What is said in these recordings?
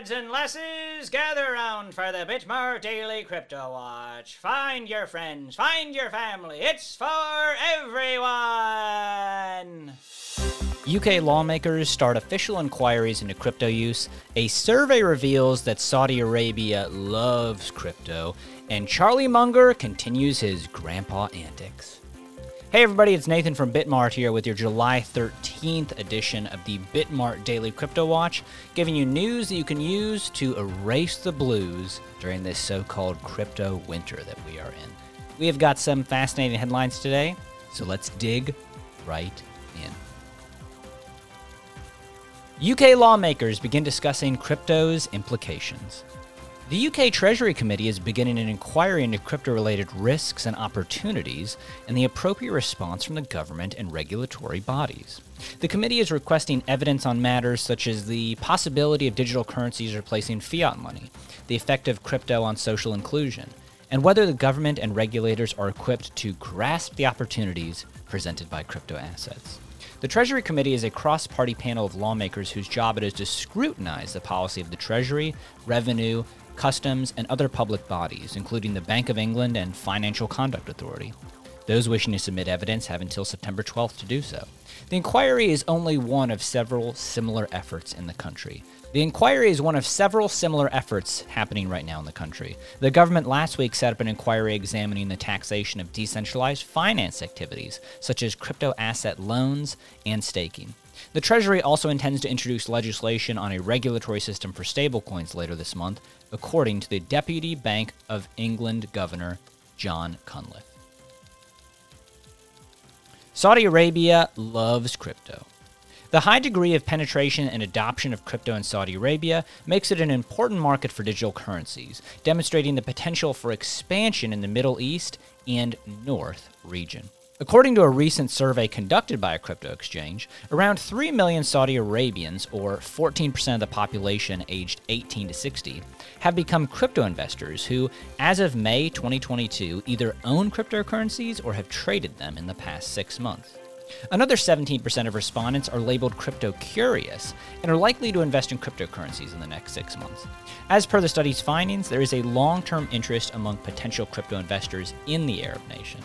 lads and lasses, gather round for the Bitmart Daily Crypto Watch. Find your friends, find your family. It's for everyone. UK lawmakers start official inquiries into crypto use. A survey reveals that Saudi Arabia loves crypto, and Charlie Munger continues his grandpa antics. Hey everybody, it's Nathan from Bitmart here with your July 13th edition of the Bitmart Daily Crypto Watch, giving you news that you can use to erase the blues during this so called crypto winter that we are in. We have got some fascinating headlines today, so let's dig right in. UK lawmakers begin discussing crypto's implications. The UK Treasury Committee is beginning an inquiry into crypto related risks and opportunities and the appropriate response from the government and regulatory bodies. The committee is requesting evidence on matters such as the possibility of digital currencies replacing fiat money, the effect of crypto on social inclusion, and whether the government and regulators are equipped to grasp the opportunities presented by crypto assets. The Treasury Committee is a cross party panel of lawmakers whose job it is to scrutinize the policy of the Treasury, Revenue, customs, and other public bodies, including the Bank of England and Financial Conduct Authority. Those wishing to submit evidence have until September 12th to do so. The inquiry is only one of several similar efforts in the country. The inquiry is one of several similar efforts happening right now in the country. The government last week set up an inquiry examining the taxation of decentralized finance activities, such as crypto asset loans and staking. The Treasury also intends to introduce legislation on a regulatory system for stablecoins later this month, according to the Deputy Bank of England Governor Jon Cunliffe. Saudi Arabia loves crypto. The high degree of penetration and adoption of crypto in Saudi Arabia makes it an important market for digital currencies, demonstrating the potential for expansion in the Middle East and North region. According to a recent survey conducted by a crypto exchange, around 3 million Saudi Arabians, or 14% of the population aged 18 to 60, have become crypto investors who, as of May 2022, either own cryptocurrencies or have traded them in the past six months. Another 17% of respondents are labeled crypto curious and are likely to invest in cryptocurrencies in the next six months. As per the study's findings, there is a long term interest among potential crypto investors in the Arab nation.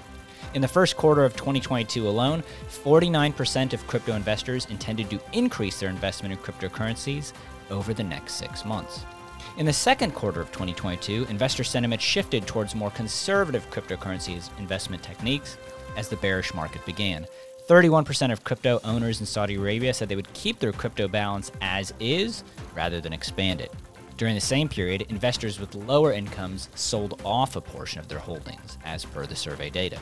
In the first quarter of 2022 alone, 49% of crypto investors intended to increase their investment in cryptocurrencies over the next six months. In the second quarter of 2022, investor sentiment shifted towards more conservative cryptocurrencies investment techniques as the bearish market began. 31% of crypto owners in Saudi Arabia said they would keep their crypto balance as is rather than expand it. During the same period, investors with lower incomes sold off a portion of their holdings, as per the survey data.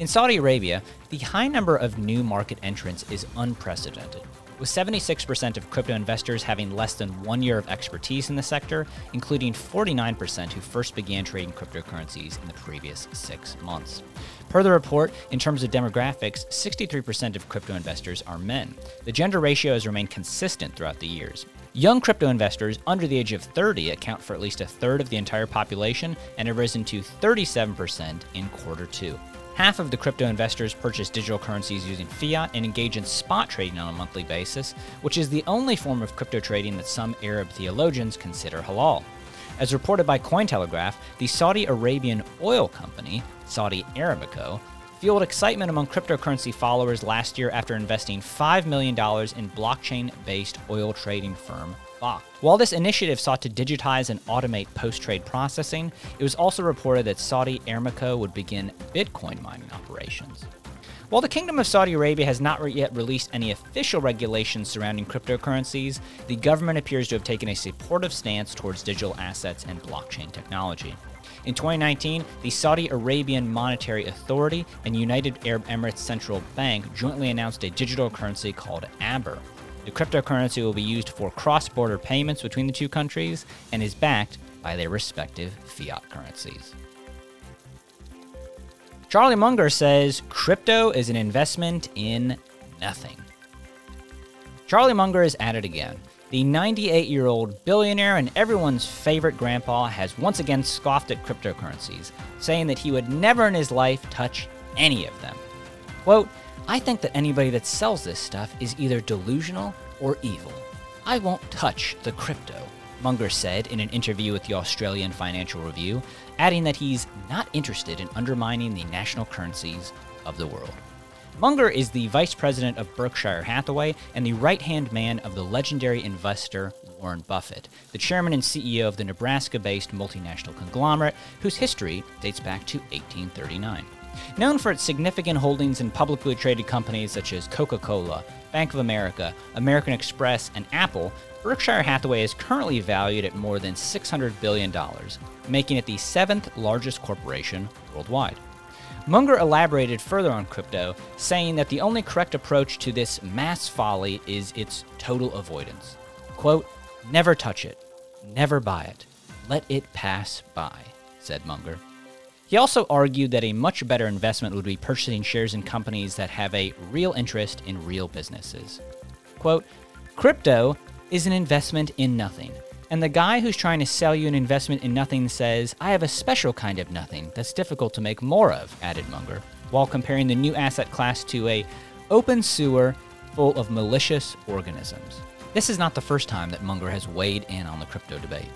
In Saudi Arabia, the high number of new market entrants is unprecedented, with 76% of crypto investors having less than one year of expertise in the sector, including 49% who first began trading cryptocurrencies in the previous six months. Per the report, in terms of demographics, 63% of crypto investors are men. The gender ratio has remained consistent throughout the years. Young crypto investors under the age of 30 account for at least a third of the entire population and have risen to 37% in quarter two. Half of the crypto investors purchase digital currencies using fiat and engage in spot trading on a monthly basis, which is the only form of crypto trading that some Arab theologians consider halal. As reported by Cointelegraph, the Saudi Arabian oil company, Saudi Aramco, fueled excitement among cryptocurrency followers last year after investing $5 million in blockchain based oil trading firm while this initiative sought to digitize and automate post trade processing, it was also reported that Saudi Aramco would begin Bitcoin mining operations. While the Kingdom of Saudi Arabia has not yet released any official regulations surrounding cryptocurrencies, the government appears to have taken a supportive stance towards digital assets and blockchain technology. In 2019, the Saudi Arabian Monetary Authority and United Arab Emirates Central Bank jointly announced a digital currency called Aber, the cryptocurrency will be used for cross border payments between the two countries and is backed by their respective fiat currencies. Charlie Munger says crypto is an investment in nothing. Charlie Munger is at it again. The 98 year old billionaire and everyone's favorite grandpa has once again scoffed at cryptocurrencies, saying that he would never in his life touch any of them. Quote, I think that anybody that sells this stuff is either delusional or evil. I won't touch the crypto, Munger said in an interview with the Australian Financial Review, adding that he's not interested in undermining the national currencies of the world. Munger is the vice president of Berkshire Hathaway and the right hand man of the legendary investor Warren Buffett, the chairman and CEO of the Nebraska based multinational conglomerate whose history dates back to 1839. Known for its significant holdings in publicly traded companies such as Coca Cola, Bank of America, American Express, and Apple, Berkshire Hathaway is currently valued at more than $600 billion, making it the seventh largest corporation worldwide. Munger elaborated further on crypto, saying that the only correct approach to this mass folly is its total avoidance. Quote, Never touch it, never buy it, let it pass by, said Munger. He also argued that a much better investment would be purchasing shares in companies that have a real interest in real businesses. Quote, Crypto is an investment in nothing. And the guy who's trying to sell you an investment in nothing says, I have a special kind of nothing that's difficult to make more of, added Munger, while comparing the new asset class to a open sewer full of malicious organisms. This is not the first time that Munger has weighed in on the crypto debate.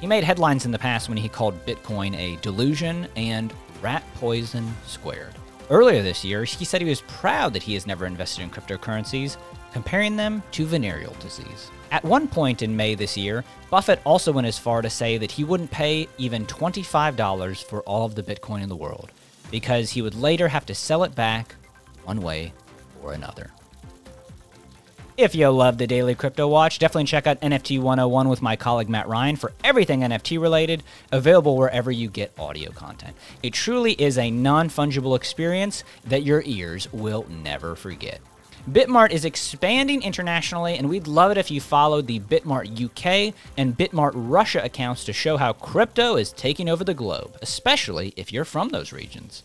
He made headlines in the past when he called Bitcoin a delusion and rat poison squared. Earlier this year, he said he was proud that he has never invested in cryptocurrencies, comparing them to venereal disease. At one point in May this year, Buffett also went as far to say that he wouldn't pay even $25 for all of the Bitcoin in the world, because he would later have to sell it back one way or another. If you love the Daily Crypto Watch, definitely check out NFT 101 with my colleague Matt Ryan for everything NFT related, available wherever you get audio content. It truly is a non fungible experience that your ears will never forget. Bitmart is expanding internationally, and we'd love it if you followed the Bitmart UK and Bitmart Russia accounts to show how crypto is taking over the globe, especially if you're from those regions.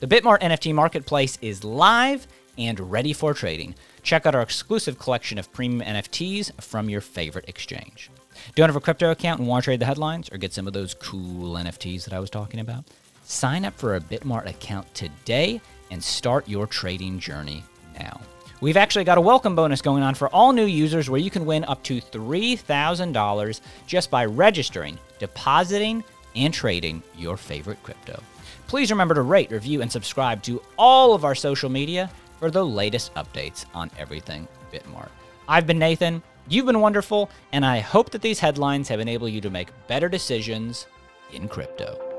The Bitmart NFT marketplace is live and ready for trading. Check out our exclusive collection of premium NFTs from your favorite exchange. Don't have a crypto account and want to trade the headlines or get some of those cool NFTs that I was talking about? Sign up for a Bitmart account today and start your trading journey now. We've actually got a welcome bonus going on for all new users where you can win up to $3,000 just by registering, depositing, and trading your favorite crypto. Please remember to rate, review, and subscribe to all of our social media for the latest updates on everything Bitmart. I've been Nathan, you've been wonderful, and I hope that these headlines have enabled you to make better decisions in crypto.